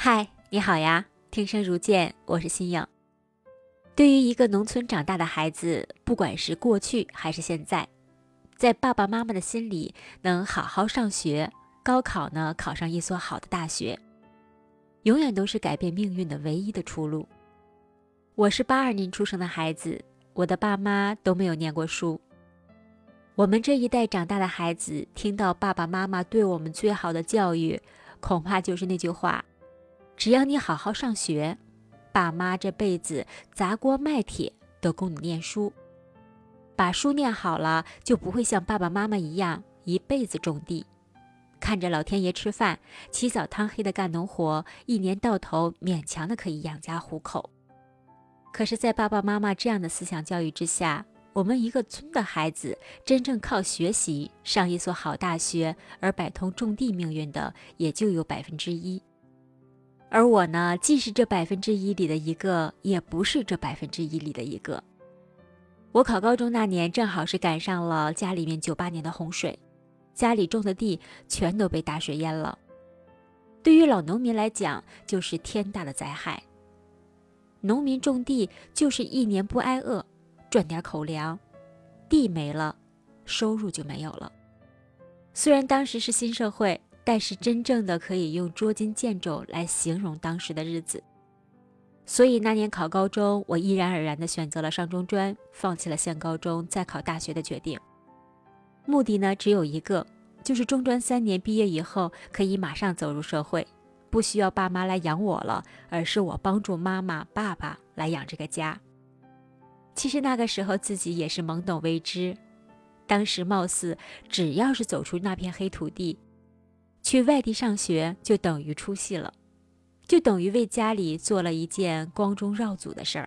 嗨，你好呀！听声如见，我是新颖。对于一个农村长大的孩子，不管是过去还是现在，在爸爸妈妈的心里，能好好上学，高考呢考上一所好的大学，永远都是改变命运的唯一的出路。我是八二年出生的孩子，我的爸妈都没有念过书。我们这一代长大的孩子，听到爸爸妈妈对我们最好的教育，恐怕就是那句话。只要你好好上学，爸妈这辈子砸锅卖铁都供你念书。把书念好了，就不会像爸爸妈妈一样一辈子种地，看着老天爷吃饭，起早贪黑的干农活，一年到头勉强的可以养家糊口。可是，在爸爸妈妈这样的思想教育之下，我们一个村的孩子真正靠学习上一所好大学而摆脱种地命运的，也就有百分之一。而我呢，既是这百分之一里的一个，也不是这百分之一里的一个。我考高中那年，正好是赶上了家里面九八年的洪水，家里种的地全都被大水淹了。对于老农民来讲，就是天大的灾害。农民种地就是一年不挨饿，赚点口粮，地没了，收入就没有了。虽然当时是新社会。但是真正的可以用捉襟见肘来形容当时的日子，所以那年考高中，我毅然而然地选择了上中专，放弃了县高中再考大学的决定。目的呢只有一个，就是中专三年毕业以后可以马上走入社会，不需要爸妈来养我了，而是我帮助妈妈、爸爸来养这个家。其实那个时候自己也是懵懂未知，当时貌似只要是走出那片黑土地。去外地上学就等于出息了，就等于为家里做了一件光宗耀祖的事儿。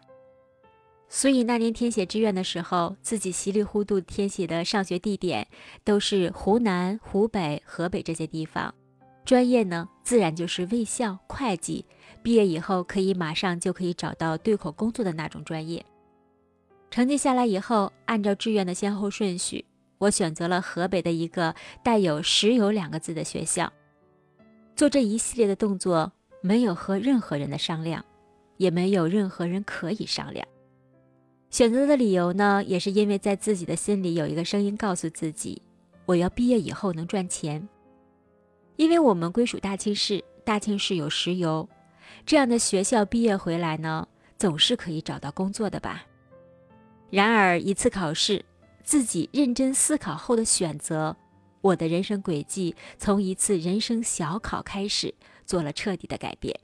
所以那年填写志愿的时候，自己稀里糊涂填写的上学地点都是湖南、湖北、河北这些地方，专业呢自然就是卫校、会计，毕业以后可以马上就可以找到对口工作的那种专业。成绩下来以后，按照志愿的先后顺序。我选择了河北的一个带有“石油”两个字的学校，做这一系列的动作，没有和任何人的商量，也没有任何人可以商量。选择的理由呢，也是因为在自己的心里有一个声音告诉自己，我要毕业以后能赚钱。因为我们归属大庆市，大庆市有石油，这样的学校毕业回来呢，总是可以找到工作的吧。然而一次考试。自己认真思考后的选择，我的人生轨迹从一次人生小考开始做了彻底的改变。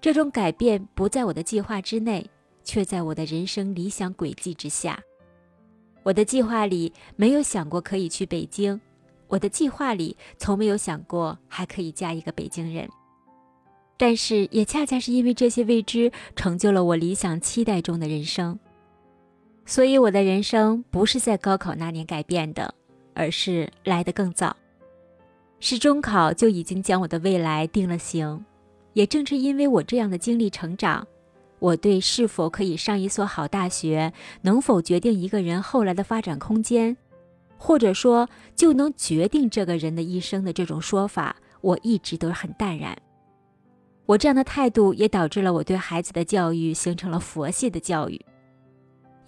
这种改变不在我的计划之内，却在我的人生理想轨迹之下。我的计划里没有想过可以去北京，我的计划里从没有想过还可以嫁一个北京人。但是也恰恰是因为这些未知，成就了我理想期待中的人生。所以我的人生不是在高考那年改变的，而是来得更早。是中考就已经将我的未来定了型。也正是因为我这样的经历成长，我对是否可以上一所好大学，能否决定一个人后来的发展空间，或者说就能决定这个人的一生的这种说法，我一直都很淡然。我这样的态度也导致了我对孩子的教育形成了佛系的教育。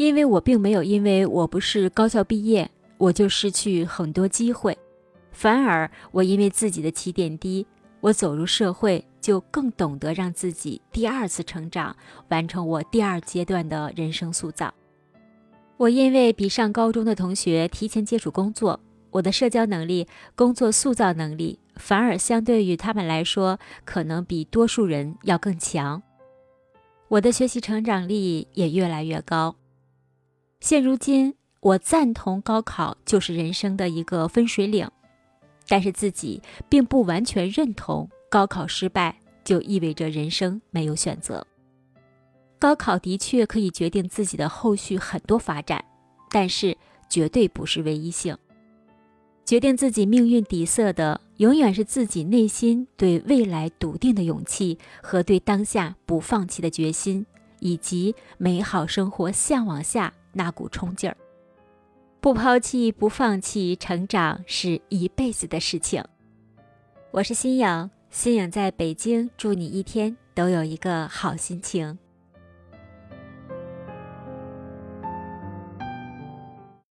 因为我并没有因为我不是高校毕业，我就失去很多机会，反而我因为自己的起点低，我走入社会就更懂得让自己第二次成长，完成我第二阶段的人生塑造。我因为比上高中的同学提前接触工作，我的社交能力、工作塑造能力反而相对于他们来说，可能比多数人要更强。我的学习成长力也越来越高。现如今，我赞同高考就是人生的一个分水岭，但是自己并不完全认同高考失败就意味着人生没有选择。高考的确可以决定自己的后续很多发展，但是绝对不是唯一性。决定自己命运底色的，永远是自己内心对未来笃定的勇气和对当下不放弃的决心，以及美好生活向往下。那股冲劲儿，不抛弃，不放弃，成长是一辈子的事情。我是新颖，新颖在北京，祝你一天都有一个好心情。